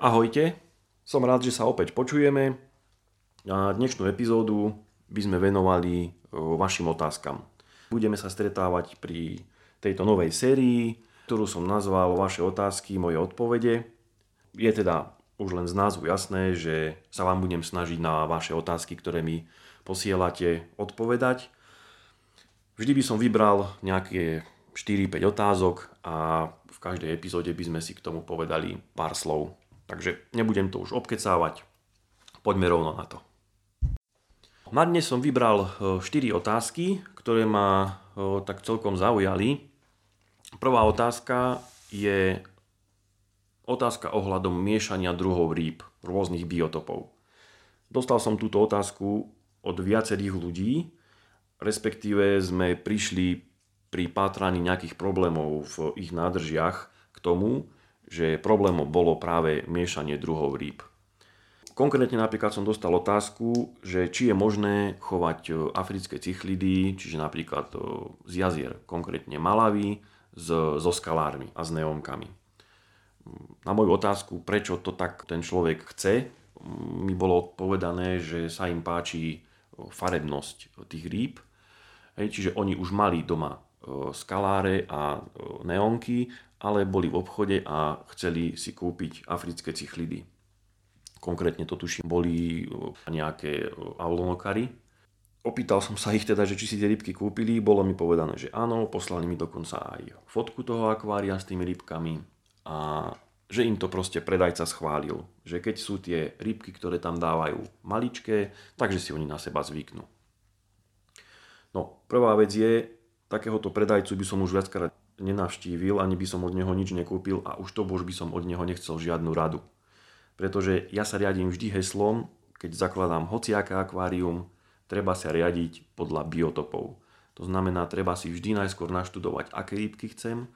Ahojte, som rád, že sa opäť počujeme. A dnešnú epizódu by sme venovali e, vašim otázkam. Budeme sa stretávať pri tejto novej sérii, ktorú som nazval Vaše otázky, moje odpovede. Je teda už len z názvu jasné, že sa vám budem snažiť na vaše otázky, ktoré mi posielate, odpovedať. Vždy by som vybral nejaké 4-5 otázok a v každej epizóde by sme si k tomu povedali pár slov. Takže nebudem to už obkecávať, poďme rovno na to. Na dnes som vybral 4 e, otázky, ktoré ma e, tak celkom zaujali. Prvá otázka je otázka ohľadom miešania druhov rýb, rôznych biotopov. Dostal som túto otázku od viacerých ľudí, respektíve sme prišli pri pátraní nejakých problémov v ich nádržiach k tomu, že problémom bolo práve miešanie druhov rýb. Konkrétne napríklad som dostal otázku, že či je možné chovať e, africké cichlidy, čiže napríklad e, z jazier, konkrétne Malavy, so skalármi a s neónkami. Na moju otázku, prečo to tak ten človek chce, mi bolo odpovedané, že sa im páči e, farebnosť tých rýb, čiže oni už mali doma skaláre a neonky ale boli v obchode a chceli si kúpiť africké cichlidy. Konkrétne to tuším boli nejaké aulonokary. Opýtal som sa ich teda, že či si tie rybky kúpili, bolo mi povedané, že áno, poslali mi dokonca aj fotku toho akvária s tými rybkami a že im to proste predajca schválil, že keď sú tie rybky, ktoré tam dávajú maličké, takže si oni na seba zvyknú. No, prvá vec je, takéhoto predajcu by som už viackrát nenavštívil, ani by som od neho nič nekúpil a už to bož by som od neho nechcel žiadnu radu. Pretože ja sa riadím vždy heslom, keď zakladám hociaké akvárium, treba sa riadiť podľa biotopov. To znamená, treba si vždy najskôr naštudovať, aké rybky chcem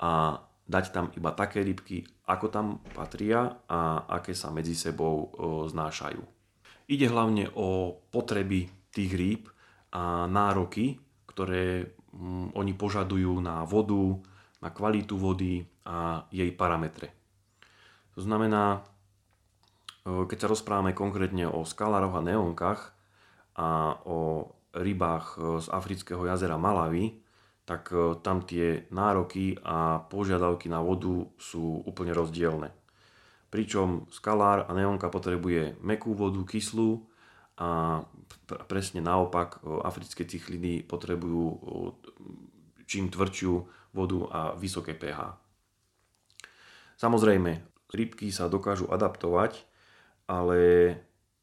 a dať tam iba také rybky, ako tam patria a aké sa medzi sebou znášajú. Ide hlavne o potreby tých rýb a nároky, ktoré oni požadujú na vodu, na kvalitu vody a jej parametre. To znamená, e, keď sa rozprávame konkrétne o skalároch a neonkách a o rybách e, z afrického jazera Malavy, tak e, tam tie nároky a požiadavky na vodu sú úplne rozdielne. Pričom skalár a neonka potrebuje mekú vodu, kyslú a presne naopak africké cichlidy potrebujú čím tvrdšiu vodu a vysoké pH. Samozrejme, rybky sa dokážu adaptovať, ale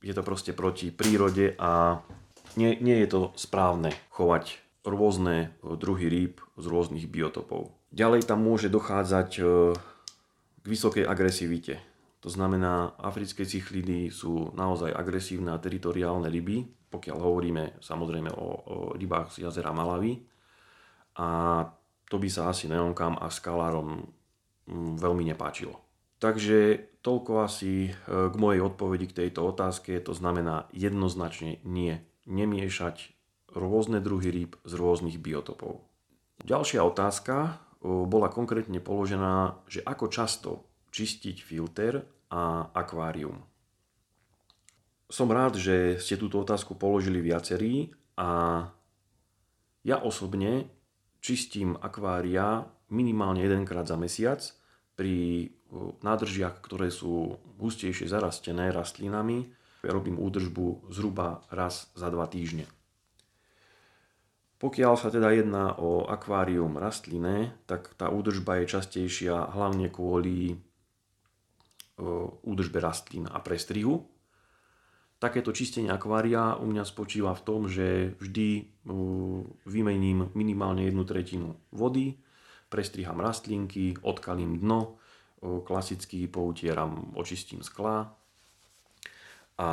je to proste proti prírode a nie, nie je to správne chovať rôzne druhy rýb z rôznych biotopov. Ďalej tam môže dochádzať k vysokej agresivite. To znamená, africké cichlidy sú naozaj agresívne a teritoriálne ryby, pokiaľ hovoríme samozrejme o, o rybách z jazera Malavy. A to by sa asi neonkám a skalárom mm, veľmi nepáčilo. Takže toľko asi e, k mojej odpovedi k tejto otázke. To znamená jednoznačne nie. Nemiešať rôzne druhy rýb z rôznych biotopov. Ďalšia otázka e, bola konkrétne položená, že ako často čistiť filter a akvárium. Som rád, že ste túto otázku položili viacerí a ja osobne čistím akvária minimálne jedenkrát za mesiac pri nádržiach, ktoré sú hustejšie zarastené rastlinami. Ja robím údržbu zhruba raz za dva týždne. Pokiaľ sa teda jedná o akvárium rastlinné, tak tá údržba je častejšia hlavne kvôli údržbe rastlín a prestrihu. Takéto čistenie akvária u mňa spočíva v tom, že vždy vymením minimálne jednu tretinu vody, prestriham rastlinky, odkalím dno, klasicky poutieram, očistím skla a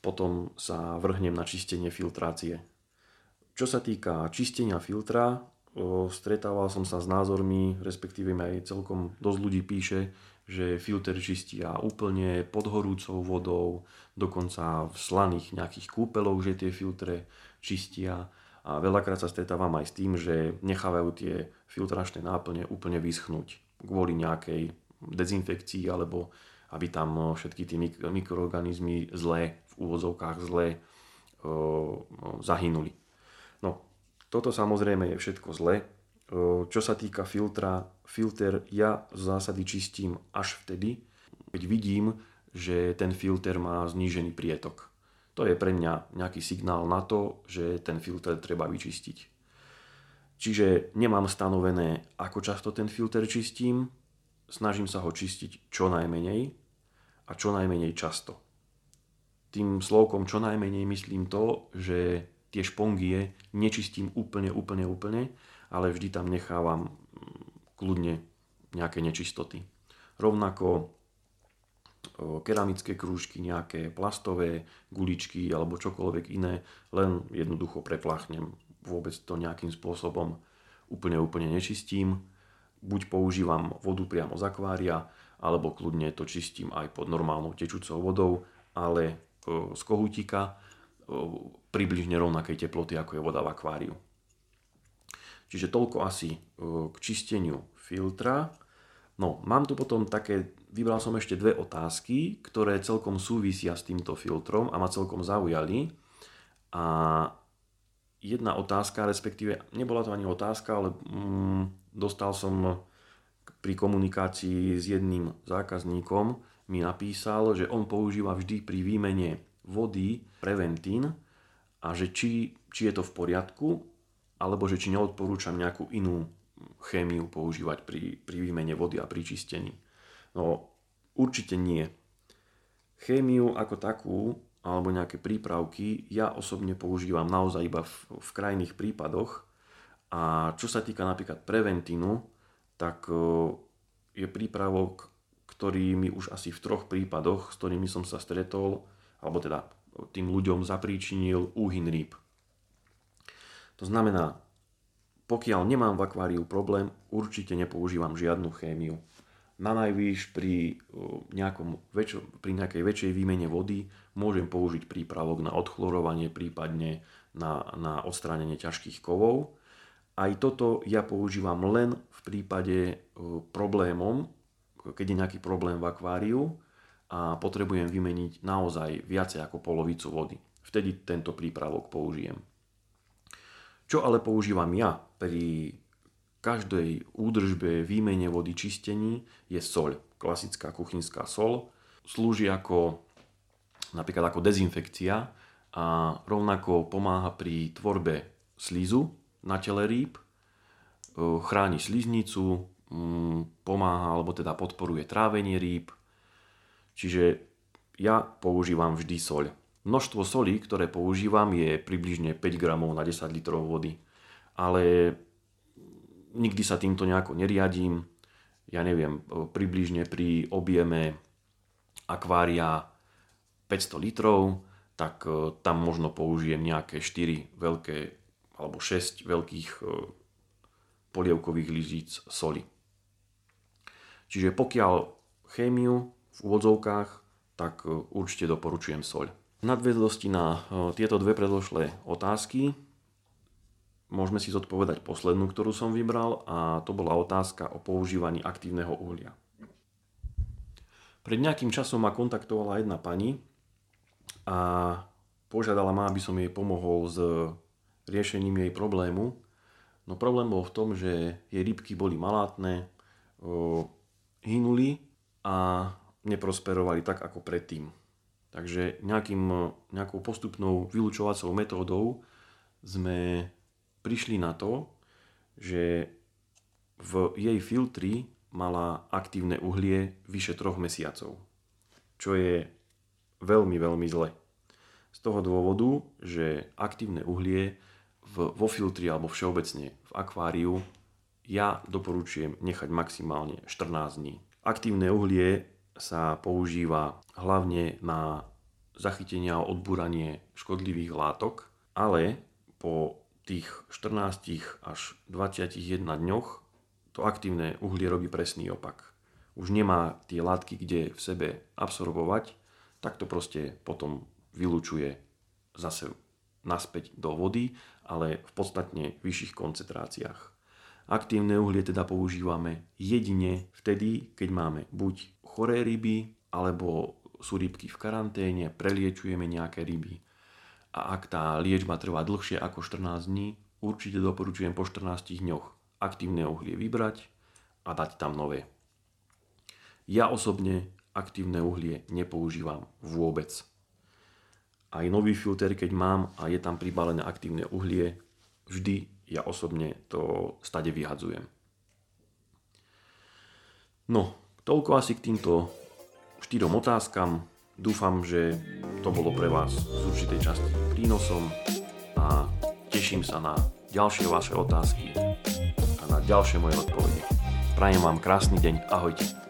potom sa vrhnem na čistenie filtrácie. Čo sa týka čistenia filtra, stretával som sa s názormi, respektíve aj celkom dosť ľudí píše, že filter čistia úplne pod horúcou vodou, dokonca v slaných nejakých kúpeloch, že tie filtre čistia. A veľakrát sa stretávam aj s tým, že nechávajú tie filtračné náplne úplne vyschnúť kvôli nejakej dezinfekcii alebo aby tam všetky tie mikroorganizmy zlé, v úvodzovkách zlé, zahynuli. No, toto samozrejme je všetko zlé. Čo sa týka filtra, filter ja z zásady čistím až vtedy, keď vidím, že ten filter má znížený prietok. To je pre mňa nejaký signál na to, že ten filter treba vyčistiť. Čiže nemám stanovené, ako často ten filter čistím, snažím sa ho čistiť čo najmenej a čo najmenej často. Tým slovkom čo najmenej myslím to, že tie špongie nečistím úplne, úplne, úplne, ale vždy tam nechávam mm, kľudne nejaké nečistoty. Rovnako keramické krúžky, nejaké plastové guličky alebo čokoľvek iné, len jednoducho preplachnem vôbec to nejakým spôsobom úplne, úplne nečistím. Buď používam vodu priamo z akvária, alebo kľudne to čistím aj pod normálnou tečúcou vodou, ale z kohútika približne rovnakej teploty, ako je voda v akváriu. Čiže toľko asi k čisteniu filtra. No, mám tu potom také, vybral som ešte dve otázky, ktoré celkom súvisia s týmto filtrom a ma celkom zaujali. A jedna otázka, respektíve nebola to ani otázka, ale mm, dostal som pri komunikácii s jedným zákazníkom, mi napísal, že on používa vždy pri výmene vody preventín a že či, či je to v poriadku, alebo že či neodporúčam nejakú inú chémiu používať pri, pri výmene vody a pri čistení. No, určite nie. Chémiu ako takú alebo nejaké prípravky ja osobne používam naozaj iba v, v krajných prípadoch. A čo sa týka napríklad preventínu, tak e, je prípravok, ktorý mi už asi v troch prípadoch, s ktorými som sa stretol, alebo teda tým ľuďom zapríčinil úhyn rýb. To znamená, pokiaľ nemám v akváriu problém, určite nepoužívam žiadnu chémiu na najvýš pri, nejakom väčšo, pri nejakej väčšej výmene vody môžem použiť prípravok na odchlorovanie, prípadne na, na odstránenie ťažkých kovov. Aj toto ja používam len v prípade problémom, keď je nejaký problém v akváriu a potrebujem vymeniť naozaj viacej ako polovicu vody. Vtedy tento prípravok použijem. Čo ale používam ja pri každej údržbe, výmene vody, čistení je soľ. Klasická kuchynská sol. Slúži ako napríklad ako dezinfekcia a rovnako pomáha pri tvorbe slízu na tele rýb, chráni sliznicu, mm, pomáha alebo teda podporuje trávenie rýb. Čiže ja používam vždy soľ. Množstvo solí, ktoré používam, je približne 5 gramov na 10 litrov vody. Ale nikdy sa týmto nejako neriadím. Ja neviem, približne pri objeme akvária 500 litrov, tak e, tam možno použijem nejaké 4 veľké alebo 6 veľkých e, polievkových lyžíc soli. Čiže pokiaľ chémiu v úvodzovkách, tak e, určite doporučujem soľ. V nadväzlosti na tieto dve predložlé otázky môžeme si zodpovedať poslednú, ktorú som vybral a to bola otázka o používaní aktívneho uhlia. Pred nejakým časom ma kontaktovala jedna pani a požiadala ma, aby som jej pomohol s riešením jej problému. No problém bol v tom, že jej rybky boli malátne, hynuli a neprosperovali tak ako predtým. Takže nejakým, nejakou postupnou vylúčovacou metódou sme prišli na to, že v jej filtri mala aktívne uhlie vyše troch mesiacov, čo je veľmi, veľmi zle. Z toho dôvodu, že aktívne uhlie v, vo filtri alebo všeobecne v akváriu ja doporučujem nechať maximálne 14 dní. Aktívne uhlie sa používa hlavne na zachytenie a odbúranie škodlivých látok, ale po tých 14 až 21 dňoch to aktívne uhlie robí presný opak. Už nemá tie látky, kde v sebe absorbovať, tak to proste potom vylúčuje zase naspäť do vody, ale v podstatne vyšších koncentráciách. Aktívne uhlie teda používame jedine vtedy, keď máme buď choré ryby, alebo sú rybky v karanténe, preliečujeme nejaké ryby a ak tá liečba trvá dlhšie ako 14 dní, určite doporučujem po 14 dňoch aktívne uhlie vybrať a dať tam nové. Ja osobne aktívne uhlie nepoužívam vôbec. Aj nový filter, keď mám a je tam pribalené aktívne uhlie, vždy ja osobne to stade vyhadzujem. No, toľko asi k týmto štyrom otázkam. Dúfam, že to bolo pre vás z určitej časti prínosom a teším sa na ďalšie vaše otázky a na ďalšie moje odpovede. Prajem vám krásny deň, ahojte.